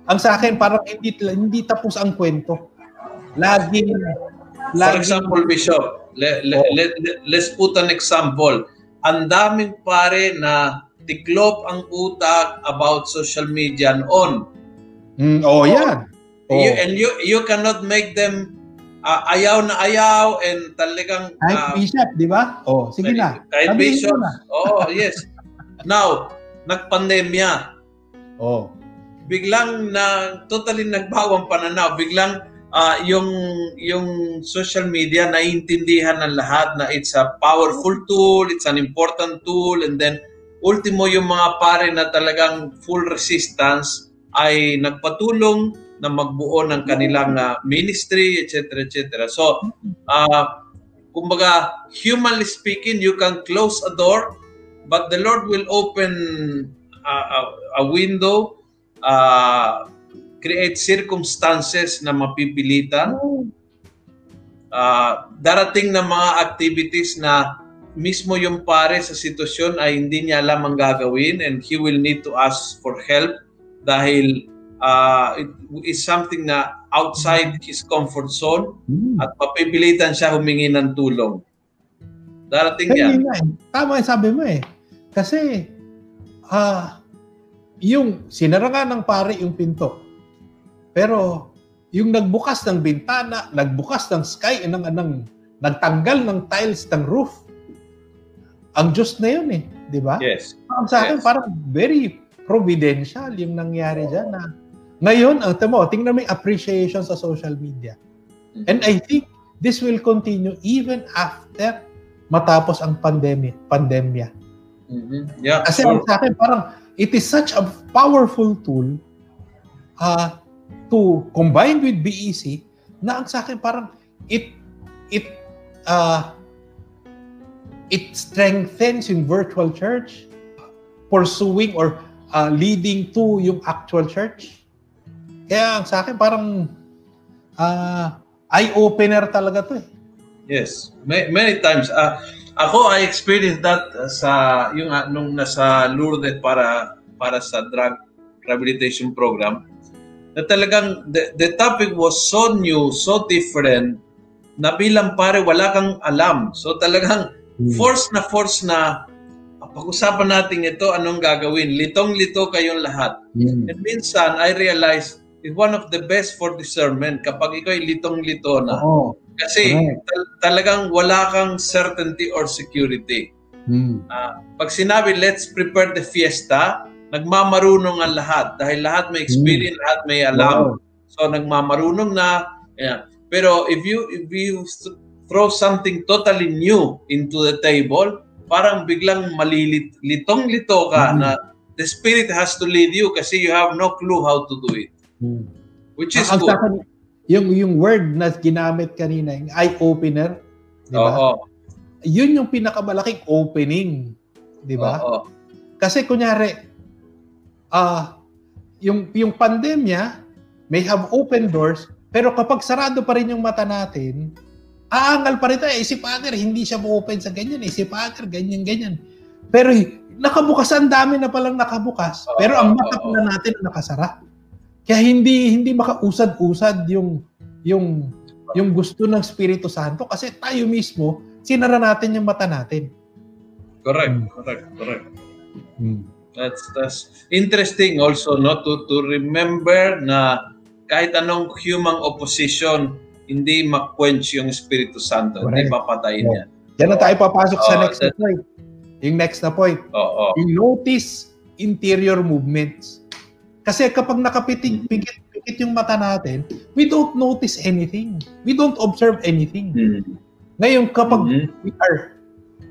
ang sa akin parang hindi hindi tapos ang kwento. Laging For laging example, Bishop, le, le, Oh. let, let- let's put an example. Ang daming pare na tiklop ang utak about social media noon. Mm, oh, yan. Oh. You, and you you cannot make them uh, ayaw na ayaw and talagang Kahit uh, bishop, di ba? Oh, sige na. kahit Sabihin bishop. na. Oh, yes. Now, nagpandemya. Oh. biglang na totally nagbawang pananaw biglang ah, yung yung social media naiintindihan ng lahat na it's a powerful tool it's an important tool and then ultimo yung mga pare na talagang full resistance ay nagpatulong na magbuo ng kanilang ah, ministry etc etc so ah kumbaga humanly speaking you can close a door but the Lord will open a, a, a window uh, create circumstances na mapipilitan uh, darating na mga activities na mismo yung pare sa sitwasyon ay hindi niya alam ang gagawin and he will need to ask for help dahil uh, it is something na outside his comfort zone Hmm. at mapipilitan siya humingi ng tulong. Darating Kaya yan. eh. Tama yung sabi mo eh. Kasi, ah, yung sinara nga ng pare yung pinto. Pero, yung nagbukas ng bintana, nagbukas ng sky, ng, ng, nagtanggal ng tiles ng roof, ang Diyos na yun eh. Di ba? Yes. Ang sa akin, Yes. parang very providential yung nangyari dyan na ngayon, ang tamo, tingnan mo yung appreciation sa social media. And I think this will continue even after matapos ang pandemic, pandemya. Mhm. Yeah. Kasi sure. sa akin, parang it is such a powerful tool uh, to combine with BEC na ang sa akin parang it it uh, it strengthens yung virtual church pursuing or uh, leading to yung actual church. Kaya ang sa akin parang uh, eye-opener talaga to eh. Yes, Ma- many times. Ah, ako I experienced that uh, sa yung uh, nung nasa Lourdes para para sa drug rehabilitation program. Na talagang the, the topic was so new, so different na bilang pare wala kang alam. So talagang force na force na "Ah, pag-usapan natin ito, anong gagawin? Litong-lito kayong lahat. Mm. And minsan, I realize it's one of the best for discernment kapag ikaw ay litong-lito na. Oo. Kasi Correct. tal- talagang wala kang certainty or security. Mm. Ah, pag sinabi, let's prepare the fiesta, nagmamarunong ang lahat dahil lahat may experience, lahat may alam. Wow. So nagmamarunong na. Yeah. Pero if you if you throw something totally new into the table, parang biglang malilit litong-lito ka Mhm. na the spirit has to lead you kasi you have no clue how to do it. Mm. Which is ang good. sa akin, yung, yung word na ginamit kanina, yung eye-opener, di ba? Oo. Yun yung pinakamalaking opening, di ba? Oo. Kasi kunyari, ah yung, yung pandemya may have open doors, pero kapag sarado pa rin yung mata natin, aangal pa rin tayo. Eh, si Father, hindi siya open sa ganyan. Eh, si Father, ganyan, ganyan. Pero nakabukas, ang dami na palang nakabukas. Oo, Pero ang mata oo. pala natin nakasara. Kaya hindi hindi makausad-usad yung yung yung gusto ng Espiritu Santo kasi tayo mismo sinara natin yung mata natin. Correct, correct, correct. That's that's interesting also no to to remember na kahit anong human opposition hindi maquench yung Espiritu Santo, hindi Correct. papatayin Yeah. yan. Yan na tayo papasok sa Oh, next na that- point. Yung next na point, Oo. yung notice interior movements. Kasi kapag nakapitig pikit pikit yung mata natin, we don't notice anything. We don't observe anything. Mm. Ngayon kapag Mhm. we are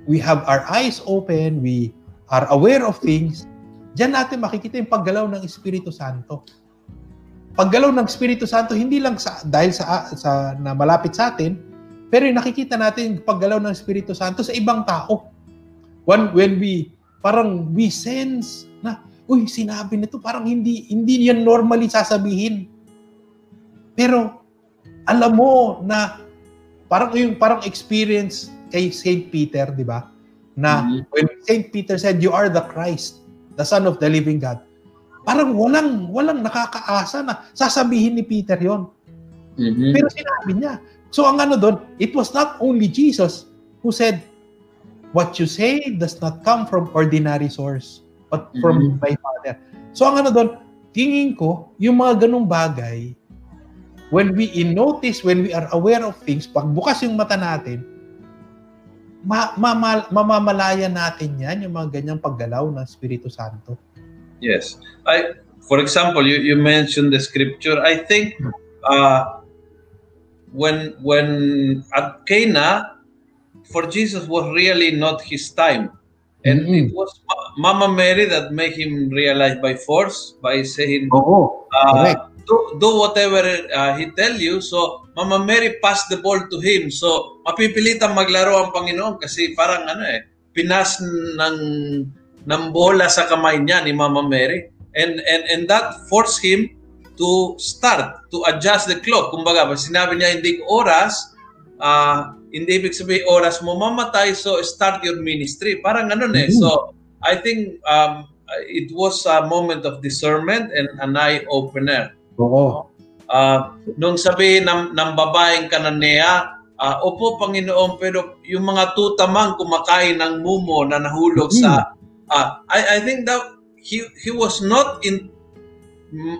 we have our eyes open, we are aware of things, diyan natin makikita yung paggalaw ng Espiritu Santo. Paggalaw ng Espiritu Santo hindi lang sa dahil sa sa na malapit sa atin, pero yung nakikita natin yung paggalaw ng Espiritu Santo sa ibang tao. When when we parang we sense na uy sinabi nito parang hindi hindi yan normally sasabihin. Pero alam mo na parang yung parang experience kay Saint Peter, di ba? Na Mhm. when Saint Peter said, "You are the Christ, the Son of the Living God." parang walang walang nakakaasa na sasabihin ni Peter yon. Mhm. Pero sinabi niya. So ang ano doon, it was not only Jesus who said, what you say does not come from ordinary source, but from Mhm. my Father. So ang ano doon, tingin ko, yung mga ganong bagay, when we notice, when we are aware of things, pag bukas yung mata natin, ma- ma- mamamalaya natin yan, yung mga ganyang paggalaw ng Espiritu Santo. Yes. I, for example, you, you mentioned the scripture. I think uh, when when at Cana, for Jesus was really not his time, and Mhm. it was Ma- Mama Mary that made him realize by force by saying, Oo, uh, correct. Do, do whatever uh, he tell you. So Mama Mary passed the ball to him. So mapipilitan maglaro ang Panginoon kasi parang ano eh, pinas ng ng bola sa kamay niya ni Mama Mary. And and and that forced him to start to adjust the clock. Kumbaga, sinabi niya hindi oras, ah hindi ibig sabihin oras mo mamatay, so start your ministry. Parang ganun eh. Mhm. So, I think um, it was a moment of discernment and an eye-opener. Oo. Ah, nung sabihin ng, ng babaeng kananea, ah, opo Panginoon, pero yung mga tutamang kumakain ng mumo na nahulog sa... ah, I, I think that he, he was not in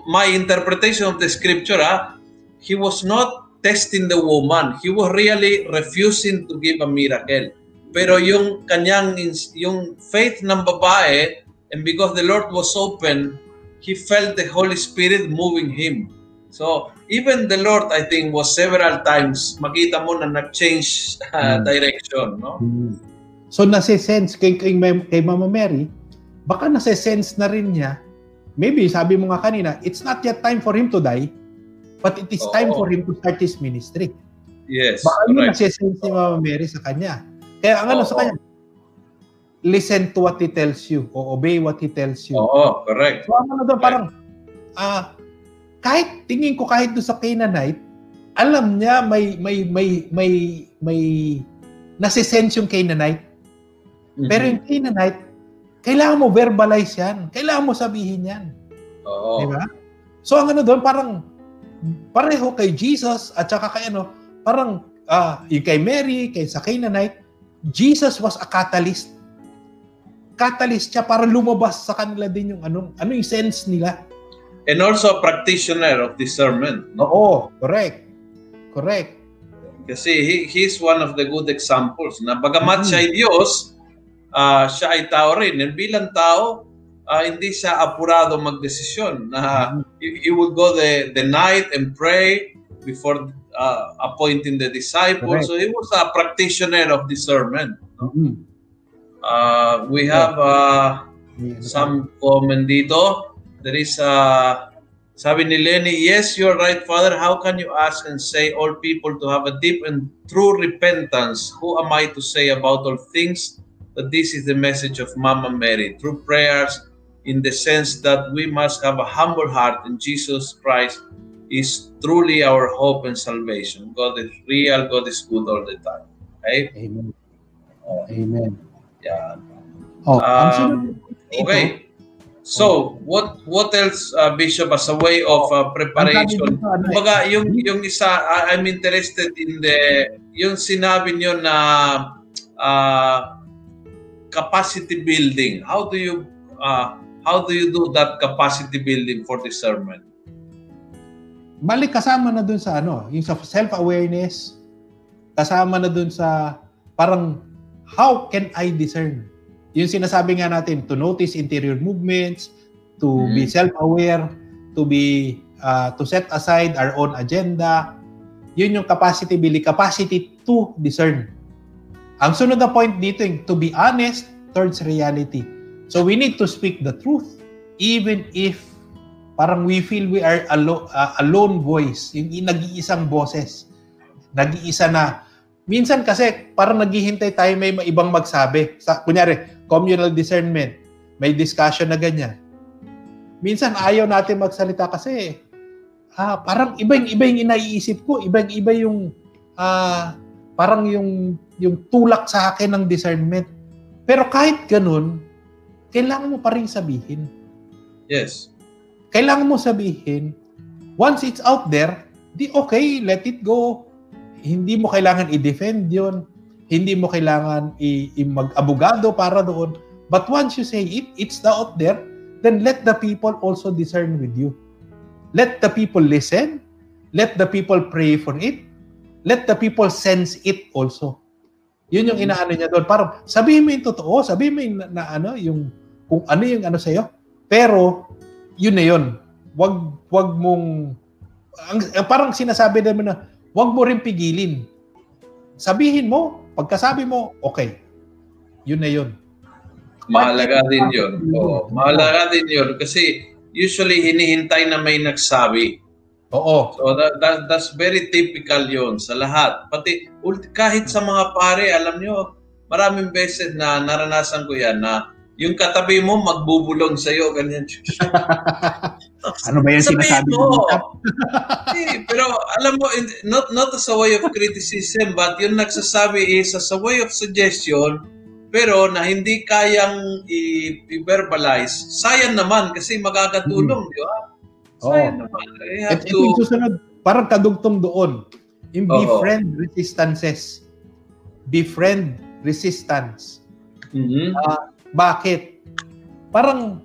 my interpretation of the scripture, ah, he was not testing the woman. He was really refusing to give a miracle. Pero yung kanyang, yung faith ng babae, and because the Lord was open, he felt the Holy Spirit moving him. So, even the Lord, I think, was several times, makita mo na nag-change uh, direction, no? So nase-sense kay, kay, kay Mama Mary, baka nase-sense na rin niya, maybe sabi mo nga kanina, it's not yet time for him to die, but it is time Oo. for him to start his ministry. Yes, Baka yun correct. nase-sense ni Mama Mary sa kanya. Kaya ang ano sa kanya, listen to what he tells you o obey what he tells you. Oo, correct. So ano doon, parang, ah, kahit tingin ko kahit doon sa Canaanite, alam niya may may may may may nase-sense yung Canaanite. Pero Mhm. yung Canaanite, kailangan mo verbalize yan. Kailangan mo sabihin yan. Oo. Di ba? So ang ano doon, parang pareho kay Jesus at saka kay ano, parang ah, yung kay Mary, kay sa Canaanite, Jesus was a catalyst. Catalyst siya para lumabas sa kanila din yung ano, ano yung sense nila. And also a practitioner of discernment. No? Oo, correct. Correct. Kasi he, he's one of the good examples na bagamat Mhm. siya ay Diyos, ah, siya ay tao rin. And bilang tao, ah, hindi siya apurado magdesisyon. Na he, he would go the, the night and pray before ah, appointing the disciples. Correct. So he was a practitioner of discernment. Mhm. Uh, we have uh, some comment dito. There is uh, sabi ni Lenny, yes, you're right, Father. How can you ask and say all people to have a deep and true repentance? Who am I to say about all things? That this is the message of Mama Mary. Through prayers, in the sense that we must have a humble heart in Jesus Christ is truly our hope and salvation. God is real, God is good all the time. Okay? Amen. Amen. Yeah. Oh, Um, okay. So, what what else, uh, Bishop, as a way of uh, preparation? ano eh, Kumbaga, yung, yung isa, I- I'm interested in the, yung sinabi nyo na uh, capacity building. How do you, uh, how do you do that capacity building for discernment? balik kasama na dun sa ano, yung sa self-awareness, kasama na dun sa parang how can I discern? Yung sinasabi nga natin, to notice interior movements, to Mhm. be self-aware, to be uh, to set aside our own agenda. Yun yung capacity building, capacity to discern. Ang sunod na point dito yung to be honest towards reality. So we need to speak the truth even if parang we feel we are a, lo- a lone voice, yung nag-iisang boses. Nag-iisa na. Minsan kasi parang naghihintay tayo may ma- ibang magsabi. Sa, kunyari, communal discernment, may discussion na ganyan. Minsan ayaw natin magsalita kasi ah, parang iba yung iba yung inaiisip ko, iba yung iba yung ah, parang yung yung tulak sa akin ng discernment. Pero kahit ganun, kailangan mo pa rin sabihin. Yes. kailangan mo sabihin, once it's out there, di okay, let it go. Hindi mo kailangan i-defend yon hindi mo kailangan i- i- mag-abogado para doon. But once you say it, it's out there, then let the people also discern with you. Let the people listen. Let the people pray for it. Let the people sense it also. Yun yung inaano niya doon. Parang sabihin mo yung totoo, sabihin mo yung na, na ano, yung kung ano yung ano sa'yo. Pero, yun na yun. Wag, wag mong, ang, parang sinasabi naman na, wag mo rin pigilin. Sabihin mo, pagkasabi mo, okay. Yun na yun. Mahalaga din yun. Oo, mahalaga din yun kasi usually hinihintay na may nagsabi. Oo. So that, that, that's very typical yon sa lahat. Pati kahit sa mga pare, alam nyo, maraming beses na naranasan ko yan na yung katabi mo magbubulong sa iyo ganyan. Ano ba Sabihin sinasabi mo. Eh, pero alam mo, not, not as a way of criticism, but yung nagsasabi is as a way of suggestion, pero na hindi kayang i- i-verbalize. Sayang naman kasi magkakatulong, di ba? Sayang naman. You have Ito to... susunod, parang kadugtong doon. Yung befriend resistances. Befriend resistance. Mhm. Bakit? Parang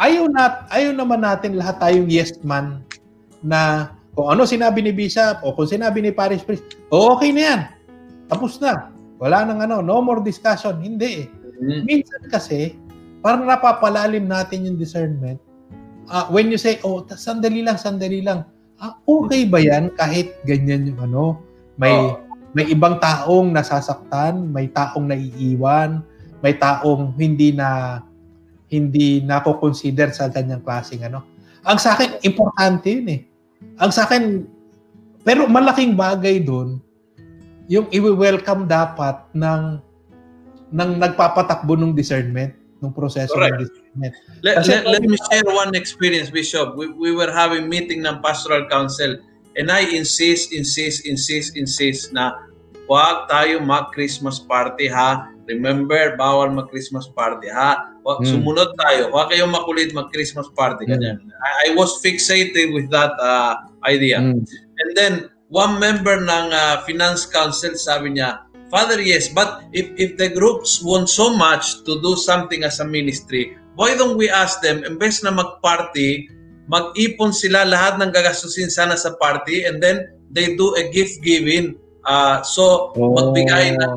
ayaw na ayaw naman natin lahat tayong yes man na kung ano sinabi ni Bishop o kung sinabi ni Parish Priest, oh, okay na yan. Tapos na. Wala nang ano, no more discussion. Hindi eh. Mhm. Minsan kasi, parang napapalalim natin yung discernment. Ah, when you say, oh, sandali lang, sandali lang. Ah, okay ba yan kahit ganyan yung ano? May Oo. may ibang taong nasasaktan, may taong naiiwan, may taong hindi na hindi na consider sa kanyang klaseng ano. Ang sa akin importante 'yun eh. Ang sa akin pero malaking bagay doon yung i-welcome dapat ng ng nagpapatakbo ng discernment, ng proseso Correct. ng discernment. Let, Kasi- let, let me share one experience, Bishop. We, we were having meeting ng pastoral council and I insist, insist, insist, insist na huwag tayo mag-Christmas party ha. Remember, bawal mag-Christmas party ha. Huwag, Hmm. Sumunod tayo. Huwag kayong makulit mag-Christmas party. Ganyan. I, I was fixated with that uh, idea. Mm. And then, one member ng uh, finance council sabi niya, Father, yes, but if, if the groups want so much to do something as a ministry, why don't we ask them, imbes na mag-party, mag-ipon sila lahat ng gagastusin sana sa party and then they do a gift giving. Uh, so, Oh. magbigay na.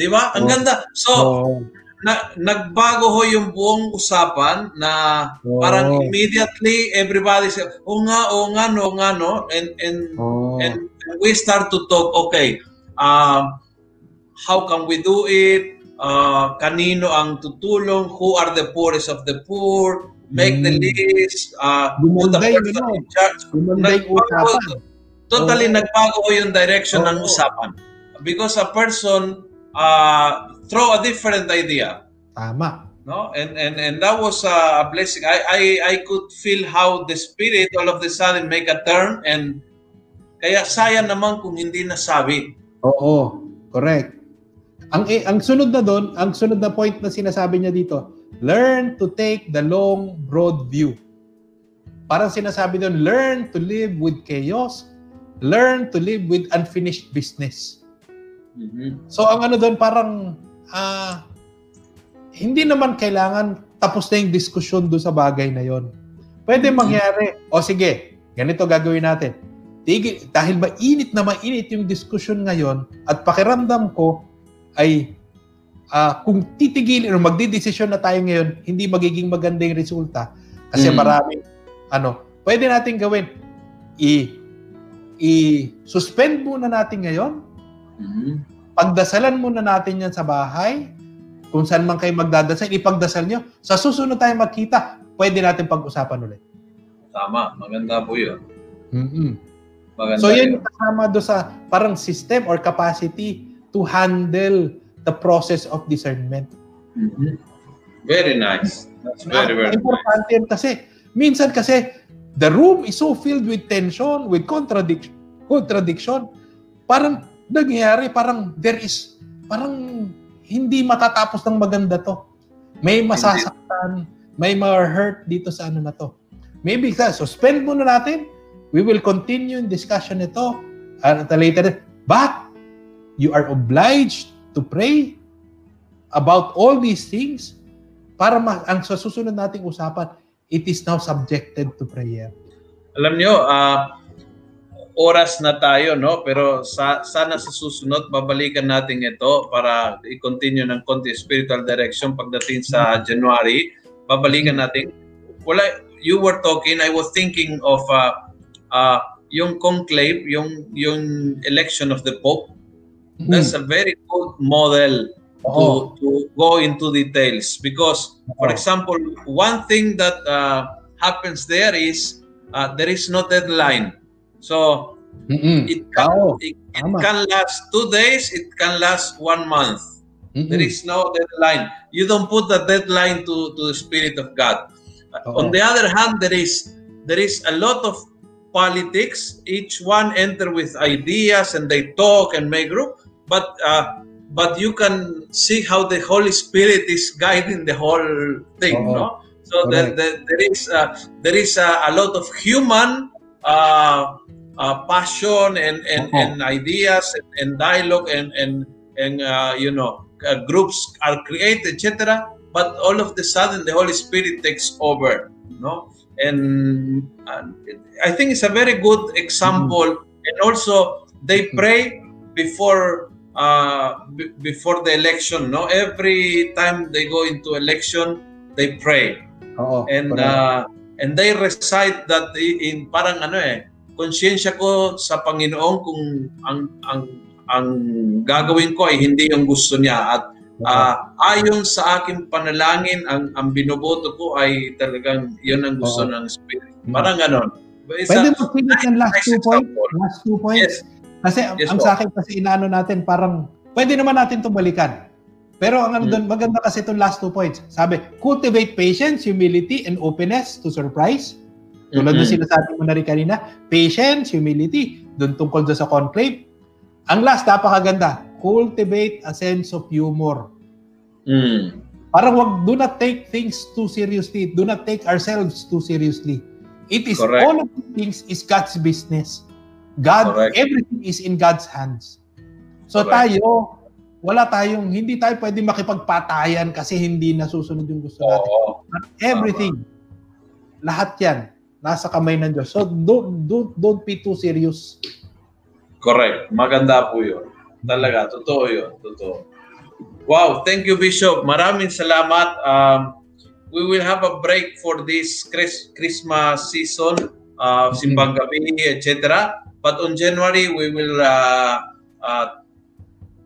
Di ba? Ang Oh. ganda. So, So, na, nagbago ho yung buong usapan na Oh. parang immediately everybody said, oh nga, oh nga, no, nga, no. And, and, oh, and we start to talk, okay, um, how can we do it? Uh, kanino ang tutulong? Who are the poorest of the poor? Make the Mm. list. Uh, put the person in charge. Nagbago-. Totally Oo. nagbago yung direction ng Oo. usapan. Because a person uh, throw a different idea. Tama. no and and and that was uh, a blessing I, I i could feel how the spirit all of the sudden make a turn and kaya sayang naman kung hindi nasabi Oo, correct. Ang eh, ang sunod na doon, ang sunod na point na sinasabi niya dito, learn to take the long broad view. Parang sinasabi doon, learn to live with chaos, learn to live with unfinished business. So ang ano doon parang ah hindi naman kailangan tapos na yung diskusyon doon sa bagay na yon. Pwede mangyari. O sige, ganito gagawin natin. Tigil, dahil mainit na mainit yung diskusyon ngayon at pakiramdam ko ay ah, kung titigilin o magdidesisyon na tayo ngayon, hindi magiging maganda yung resulta. Kasi Mm. maraming ano, pwede natin gawin. I i-suspend muna natin ngayon pagdasalan muna natin yan sa bahay. Kung saan man kayo magdadasal, ipagdasal nyo. Sa susunod tayo magkita, pwede natin pag-usapan ulit. tama maganda po yun mm maganda So yun yun kasama do sa parang system or capacity to handle the process of discernment. Mhm. very nice that's very very nice Importante yun kasi minsan kasi the room is so filled with tension, with contradiction, contradiction. Parang nangyayari, parang there is, parang hindi matatapos ng maganda to. May masasaktan, may ma-hurt dito sa ano na to. maybe sa suspend muna natin. We will continue in discussion ito at later. But you are obliged to pray about all these things para ma- ang sa susunod nating usapan, it is now subjected to prayer. Alam nyo, uh, oras na tayo, no? Pero sa, sana sa susunod, babalikan natin ito para i-continue ng konti spiritual direction pagdating sa January. Babalikan natin. Wala, you were talking, I was thinking of uh, uh, yung conclave, yung, yung election of the Pope. That's a very good model to, to go into details because, for example, one thing that uh, happens there is uh, there is no deadline. So Mm-mm. it can, it, it can last two days, it can last one month. Mm-mm. There is no deadline. You don't put the deadline to, to the Spirit of God. Oo. On the other hand, there is there is a lot of politics. Each one enter with ideas and they talk and make group. But uh, but you can see how the Holy Spirit is guiding the whole thing. Oo. No. So there, there, there is uh, there is a, a lot of human uh, uh, passion and and, Oo. and ideas and, and dialogue and and and uh, you know uh, groups are created etc but all of the sudden the holy spirit takes over no and uh, i think it's a very good example. And also they pray before uh, b- before the election no? Every time they go into election they pray. Oo. and uh, and they recite that in parang ano eh konsyensya ko sa Panginoon kung ang ang ang gagawin ko ay hindi yung gusto niya at ah, ayon sa aking panalangin ang ang binoboto ko ay talagang yun ang gusto Oo. ng Spirit. Parang ganon. Pwede mo finish yung last two points? Last two points? Yes. Kasi ang- Yes, ang po. sa akin kasi inaano natin parang pwede naman natin itong balikan. Pero ang ano Hmm. doon, maganda kasi itong last two points. Sabi, cultivate patience, humility, and openness to surprise. Tulad Mm-mm. ng sinasabi mo na rin kanina, patience, humility, doon tungkol doon sa conclave. Ang last, napakaganda, cultivate a sense of humor. Mm. Parang wag, do not take things too seriously. Do not take ourselves too seriously. It is, Correct. all of these things is God's business. God, Correct. everything is in God's hands. So Correct. tayo, wala tayong, hindi tayo pwede makipagpatayan kasi hindi nasusunod yung gusto natin. Oo. Everything, lahat yan, nasa kamay ng Diyos. So don't, don't, don't be too serious. Correct. Maganda po yun. Talaga, totoo yun. Totoo. Wow, thank you Bishop. Maraming salamat. Um, we will have a break for this Chris- Christmas season, uh, Simbang Gabi, etc. But on January, we will uh, uh,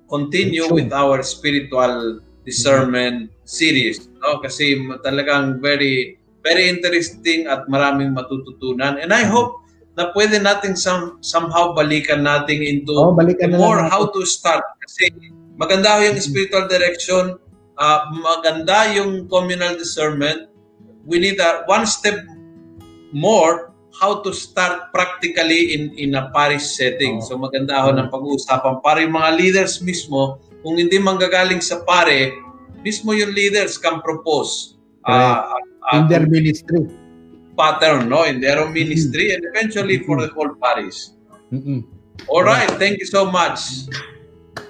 continue with our spiritual discernment series. No? Kasi talagang very very interesting at maraming matututunan. And I hope na pwede nating some, somehow balikan natin into Oh, balikan na more natin. how to start. Kasi maganda yung spiritual direction, uh, maganda yung communal discernment. We need a one step more how to start practically in in a parish setting. So maganda ho ng pag-uusapan para yung mga leaders mismo, kung hindi manggagaling sa pare, mismo yung leaders can propose uh, In their ministry. pattern no in their own ministry and eventually for the whole parish. Mm-mm. All right, thank you so much.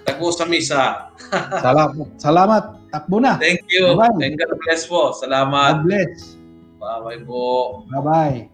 Tagpo sa misa. Salamat. Salamat. Takbo na. Thank you. Bye-bye. And God bless po. God Salamat. bless. Bye-bye po. Bye-bye.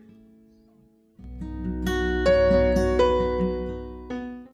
Música